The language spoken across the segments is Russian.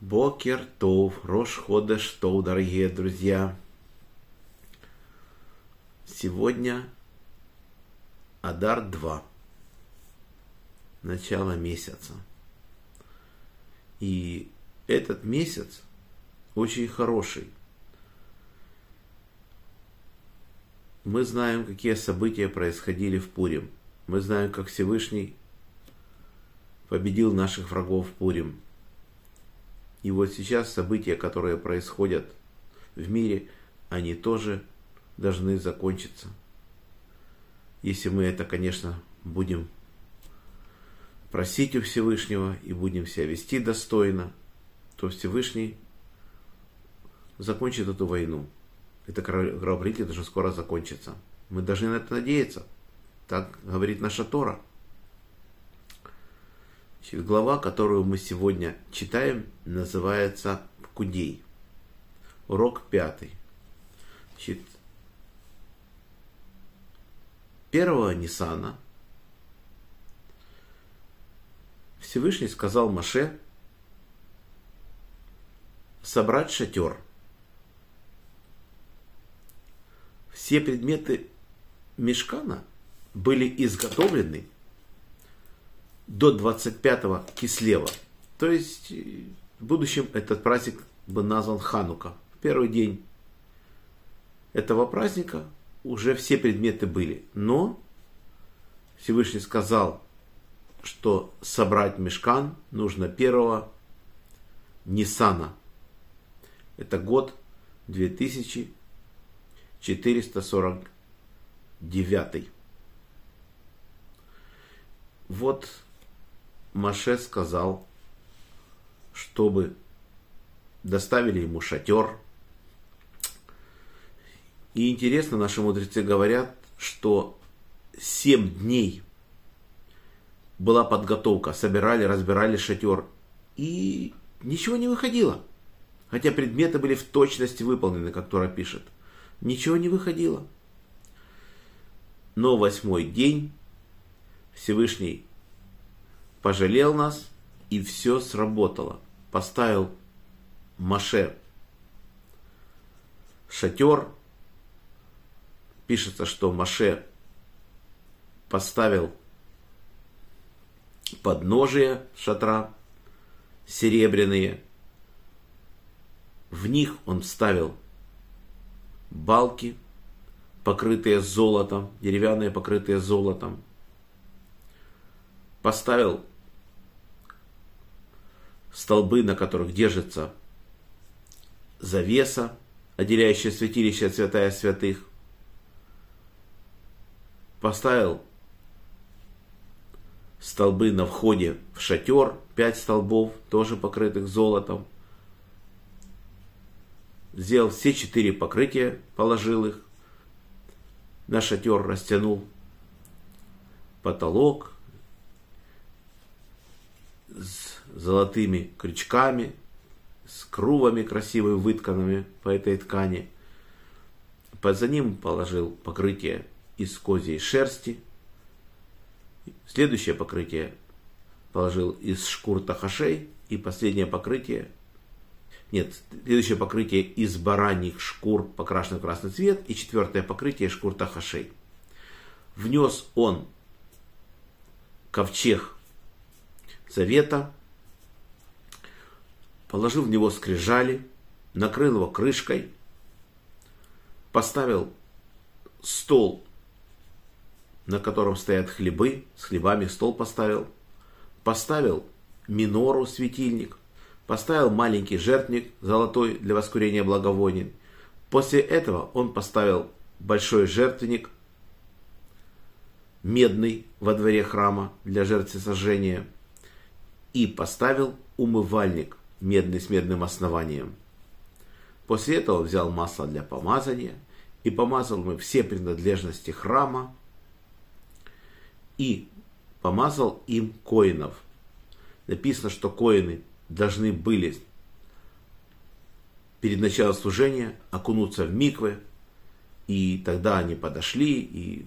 Бокер Тов, Рош Ходеш Тов, дорогие друзья. Сегодня Адар 2. Начало месяца. И этот месяц очень хороший. Мы знаем, какие события происходили в Пурим. Мы знаем, как Всевышний победил наших врагов в Пурим – и вот сейчас события, которые происходят в мире, они тоже должны закончиться. Если мы это, конечно, будем просить у Всевышнего и будем себя вести достойно, то Всевышний закончит эту войну. Это кровопролитие должно скоро закончиться. Мы должны на это надеяться. Так говорит наша Тора. Глава, которую мы сегодня читаем, называется Пкудей. Урок пятый. Значит, первого Нисана Всевышний сказал Маше собрать шатер. Все предметы мешкана были изготовлены до 25-го Кислева. То есть в будущем этот праздник бы назван Ханука. В первый день этого праздника уже все предметы были. Но Всевышний сказал, что собрать мешкан нужно первого Нисана. Это год 2449. Вот Маше сказал, чтобы доставили ему шатер. И интересно, наши мудрецы говорят, что семь дней была подготовка, собирали, разбирали шатер, и ничего не выходило. Хотя предметы были в точности выполнены, как Тора пишет. Ничего не выходило. Но восьмой день Всевышний пожалел нас, и все сработало. Поставил Маше шатер. Пишется, что Маше поставил подножие шатра серебряные. В них он вставил балки, покрытые золотом, деревянные, покрытые золотом. Поставил столбы, на которых держится завеса, отделяющая святилище от святая святых. Поставил столбы на входе в шатер, пять столбов, тоже покрытых золотом. Сделал все четыре покрытия, положил их. На шатер растянул потолок, золотыми крючками, с крувами красивыми вытканными по этой ткани. За ним положил покрытие из козьей шерсти. Следующее покрытие положил из шкур тахашей. И последнее покрытие, нет, следующее покрытие из бараньих шкур, покрашенных в красный цвет. И четвертое покрытие шкур тахашей. Внес он ковчег завета, положил в него скрижали, накрыл его крышкой, поставил стол, на котором стоят хлебы, с хлебами стол поставил, поставил минору, светильник, поставил маленький жертвник золотой для воскурения благовоний. После этого он поставил большой жертвенник, медный во дворе храма для жертвосожжения, и поставил умывальник медный с медным основанием. После этого взял масло для помазания и помазал мы все принадлежности храма и помазал им коинов. Написано, что коины должны были перед началом служения окунуться в миквы, и тогда они подошли, и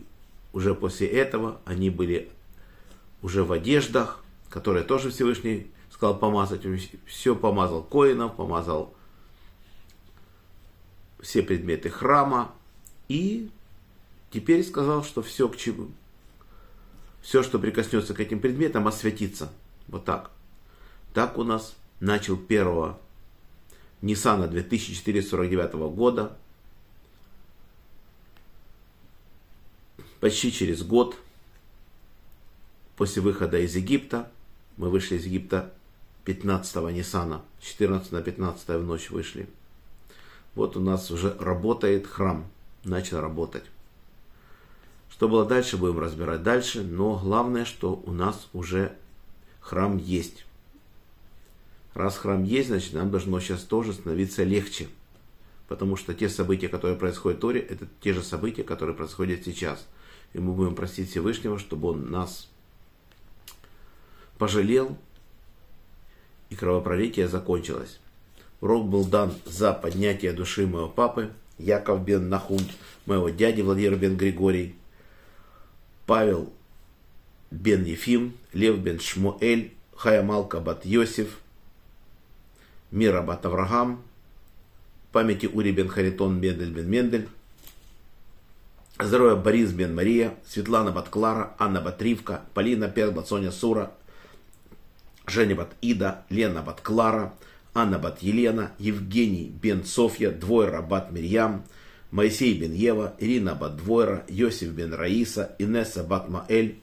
уже после этого они были уже в одеждах, которые тоже Всевышний сказал помазать, все помазал коинов, помазал все предметы храма и теперь сказал, что все к чему, все, что прикоснется к этим предметам, освятится. Вот так. Так у нас начал первого Ниссана 2449 года. Почти через год после выхода из Египта, мы вышли из Египта 15-го Ниссана, 14 на 15 в ночь вышли. Вот у нас уже работает храм, начал работать. Что было дальше, будем разбирать дальше, но главное, что у нас уже храм есть. Раз храм есть, значит нам должно сейчас тоже становиться легче. Потому что те события, которые происходят в Торе, это те же события, которые происходят сейчас. И мы будем просить Всевышнего, чтобы Он нас пожалел, и кровопролитие закончилось. Урок был дан за поднятие души моего папы, Яков бен Нахум, моего дяди Владимир бен Григорий, Павел бен Ефим, Лев бен Шмуэль, Хаямалка бат Йосиф, Мира бат Авраам, памяти Ури бен Харитон Мендель бен Мендель, здоровья Борис бен Мария, Светлана бат Клара, Анна бат Ривка, Полина Пер бат Соня Сура, Женя бат Ида, Лена бат Клара, Анна бат Елена, Евгений бен Софья, Двойра бат Мирьям, Моисей бен Ева, Ирина бат Двойра, Йосиф бен Раиса, Инесса бат Маэль,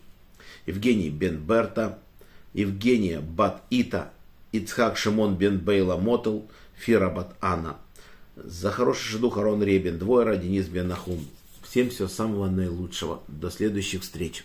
Евгений бен Берта, Евгения бат Ита, Ицхак Шимон бен Бейла Мотл, Фира бат Анна. За хороший дух Арон Ребен, Двойра, Денис бен Нахум. Всем всего самого наилучшего. До следующих встреч.